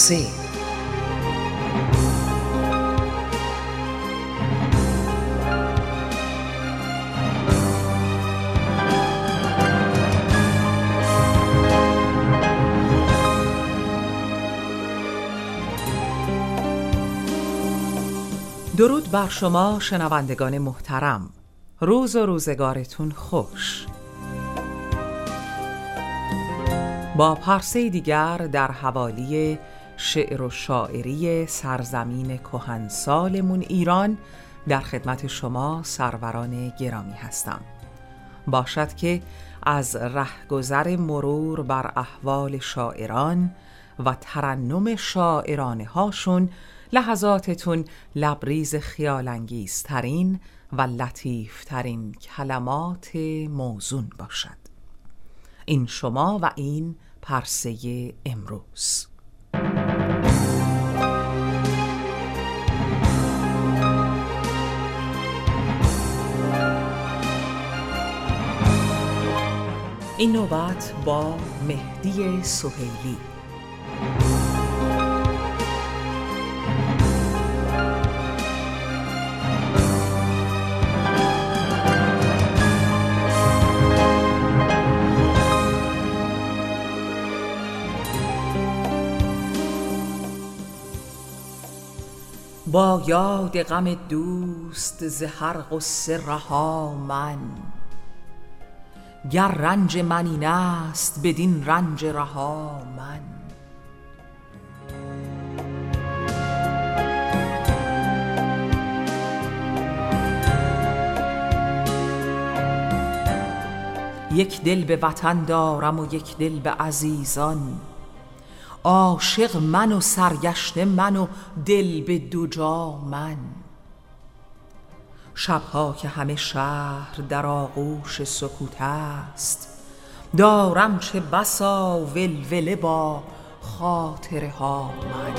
پرسه درود بر شما شنوندگان محترم. روز و روزگارتون خوش. با پرسه دیگر در حوالی شعر و شاعری سرزمین کهنسالمون ایران در خدمت شما سروران گرامی هستم. باشد که از رهگذر مرور بر احوال شاعران و ترنم شاعرانه هاشون لحظاتتون لبریز خیالانگیزترین و لطیفترین کلمات موزون باشد. این شما و این پرسه امروز. این نوبت با مهدی سهیلی. با یاد غم دوست ز هر غصه رها من گر رنج من این است بدین رنج رها من. یک دل به وطن دارم و یک دل به عزیزان. عاشق من و سرگشته من و دل به دو جا من. شبها که همه شهر در آغوش سکوت است. دارم چه بسا ولوله با خاطره ها من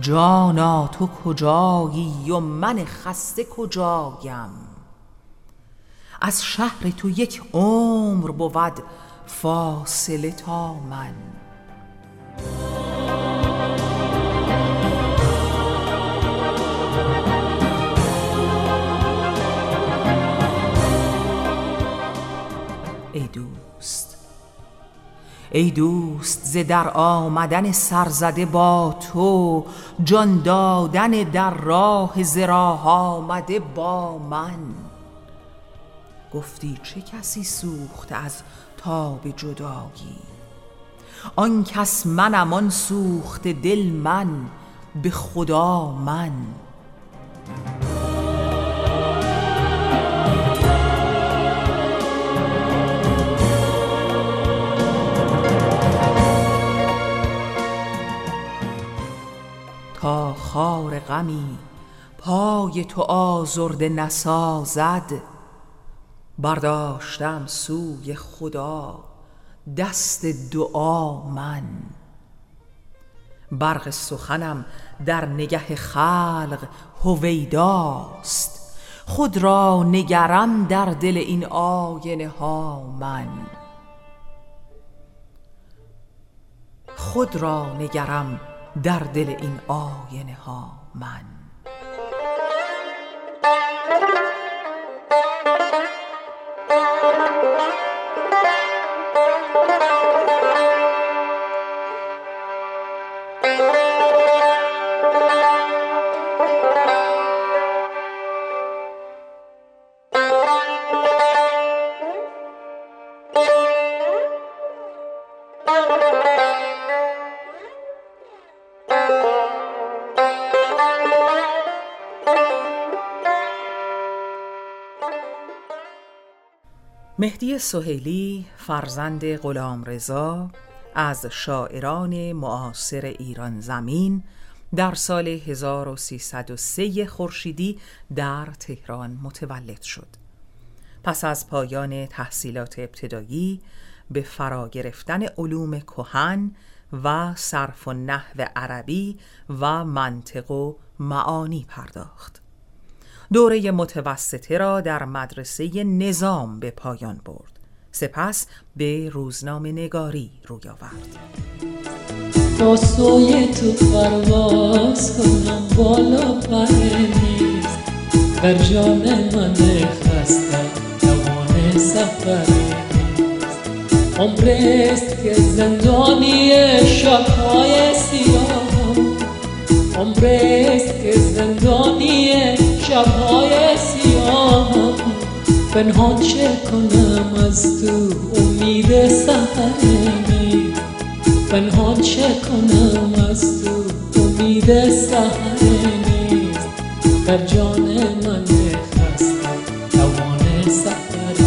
جانا تو کجایی و من خسته کجایم؟ از شهر تو یک عمر بود فاصله تا من. ای دوست ای دوست ز در آمدن سرزده با تو جان دادن در راه ز راه آمده با من. گفتی چه کسی سوخته از تاب جدایی؟ آن کس منم آن سوخته دل من به خدا من. تا خار غمی پای تو آزرده نسازد برداشتم سوی خدا دست دعا من. برق سخنم در نگه خلق هویداست خود را نگرم در دل این آینه ها من. خود را نگرم در دل این آینه ها من. مهدی سهیلی فرزند غلامرضا از شاعران معاصر ایران زمین در سال 1303 خورشیدی در تهران متولد شد. پس از پایان تحصیلات ابتدایی به فرا گرفتن علوم کهن و صرف و نحو عربی و منطق و معانی پرداخت. دوره متوسطه را در مدرسه نظام به پایان برد. سپس به روزنامه نگاری روی آورد. با سوی تو پرواز کنم بالا پر نیست. در جان من خستم توان سفر نیست. عمرست که زندانی شبهای عمرست که زندانی شبهای سیاه. پنهان چه کنم از تو امید نیست پنهان چه کنم از تو امید سهر نیست در جان من خستم توان سفر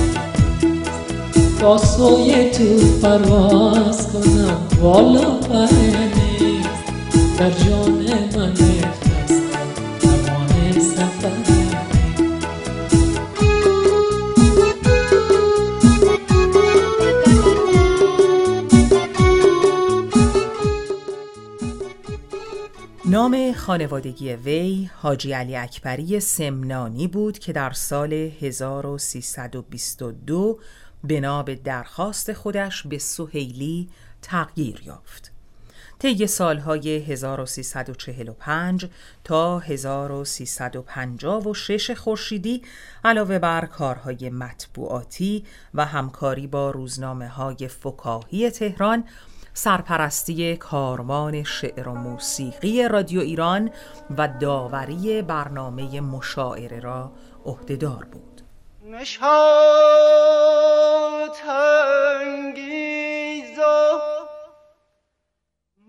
با سوی تو پرواز کنم والا پر نام خانوادگی وی حاجی علی اکبری سمنانی بود که در سال 1322 بنا به درخواست خودش به سهیلی تغییر یافت. طی سالهای 1345 تا 1356 خورشیدی علاوه بر کارهای مطبوعاتی و همکاری با روزنامه های فکاهی تهران سرپرستی کارمان شعر و موسیقی رادیو ایران و داوری برنامه مشاعره را عهدهدار بود.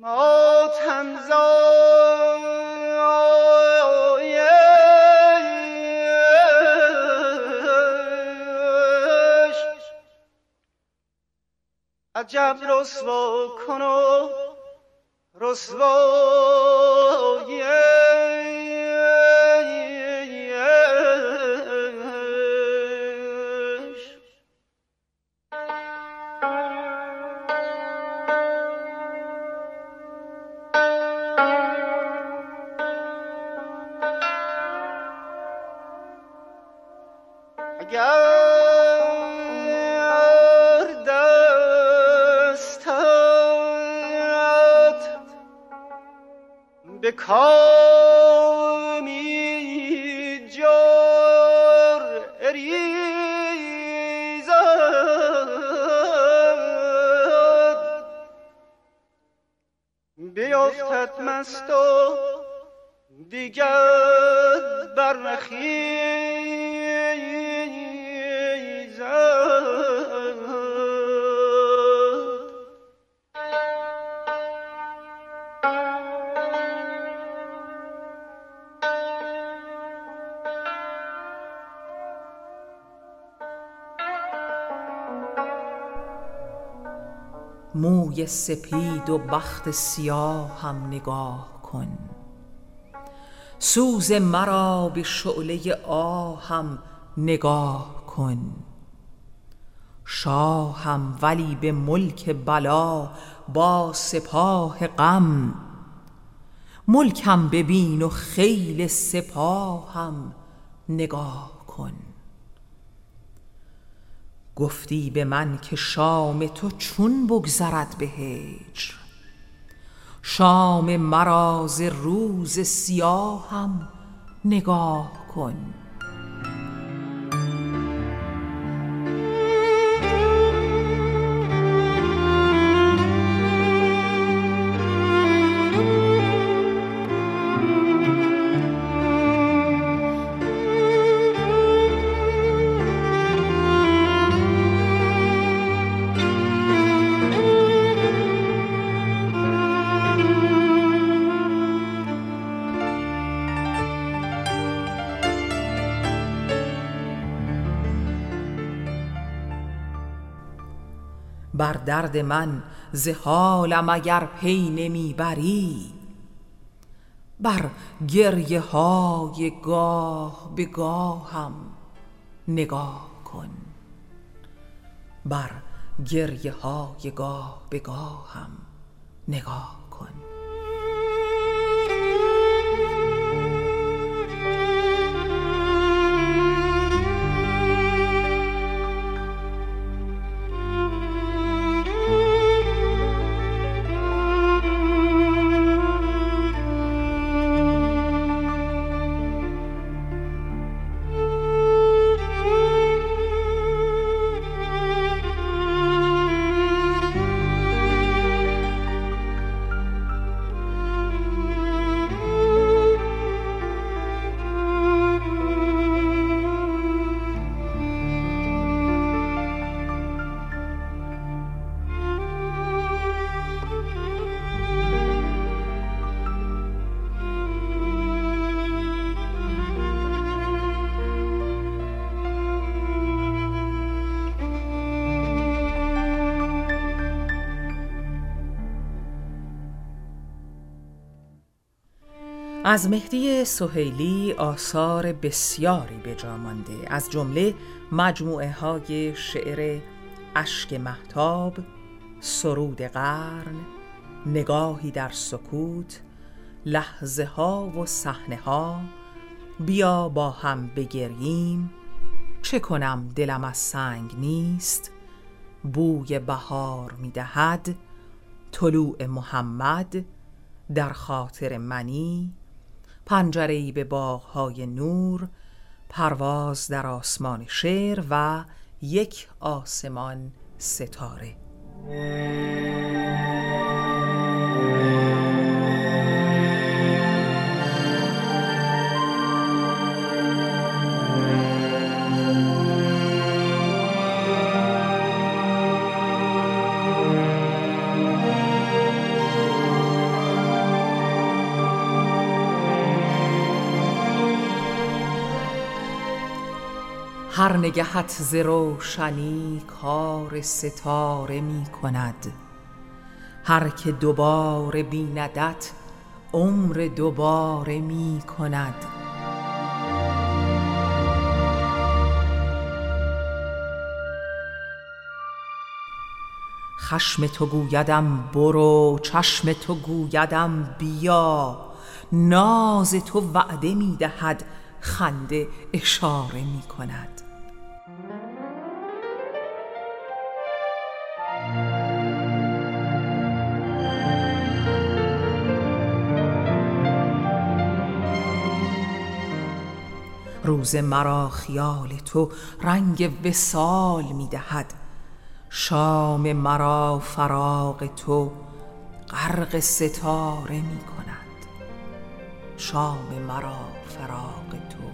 نشاط عجب رسوا کن و رسوایی مست و دیگر برنخیزد موی سپید و بخت سیاه هم نگاه کن. سوز مرا به شعله آهم نگاه کن. شاهم ولی به ملک بلا با سپاه غم. ملکم ببین و خیل سپاهم نگاه کن. گفتی به من که شام تو چون بگذرد به هجر. شام مرا ز روز سیاهم نگاه کن. بر درد من ز حالم اگر پی نمی بری بر گریه های گاه به گاهم نگاه کن. بر گریه های گاه به گاهم نگاه از مهدی سهیلی آثار بسیاری به جا مانده. از جمله مجموعه های شعر اشک محتاب سرود قرن نگاهی در سکوت لحظه ها و صحنه ها بیا با هم بگریم. چه کنم دلم از سنگ نیست؟ بوی بهار می‌دهد طلوع محمد در خاطر منی. پنجره به باغهای نور پرواز در آسمان شعر و یک آسمان ستاره. هر نگهت ز روشنی کار ستاره می کند. هر که دوباره بیندت عمر دوباره می کند. خشم تو گویدم برو چشم تو گویدم بیا. ناز تو وعده می دهد خنده اشاره می کند. روز مرا خیال تو رنگ وسال می دهد. شام مرا فراق تو غرق ستاره می کند. شام مرا فراق تو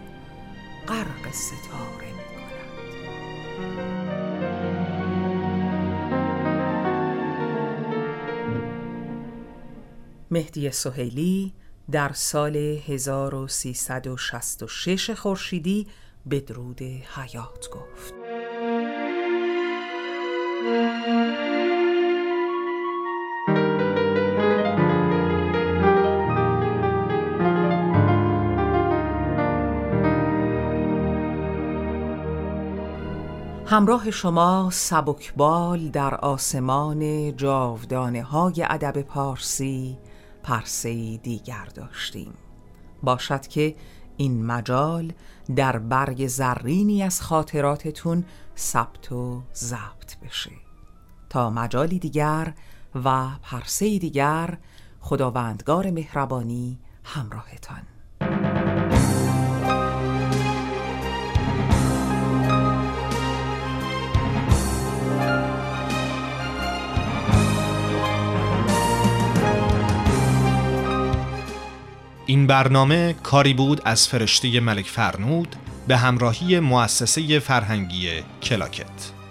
غرق ستاره می کند. مهدی سهیلی در سال 1366 خورشیدی بدرود حیات گفت. همراه شما سبکبال در آسمان جاودانه های ادب پارسی پرسه دیگر داشتیم. باشد که این مجال در برگ زرینی از خاطراتتون ثبت و ضبط بشه. تا مجالی دیگر و پرسه دیگر خداوندگار مهربانی همراهتان. این برنامه کاری بود از فرشته ملک فرنود به همراهی مؤسسه فرهنگی کلاکت.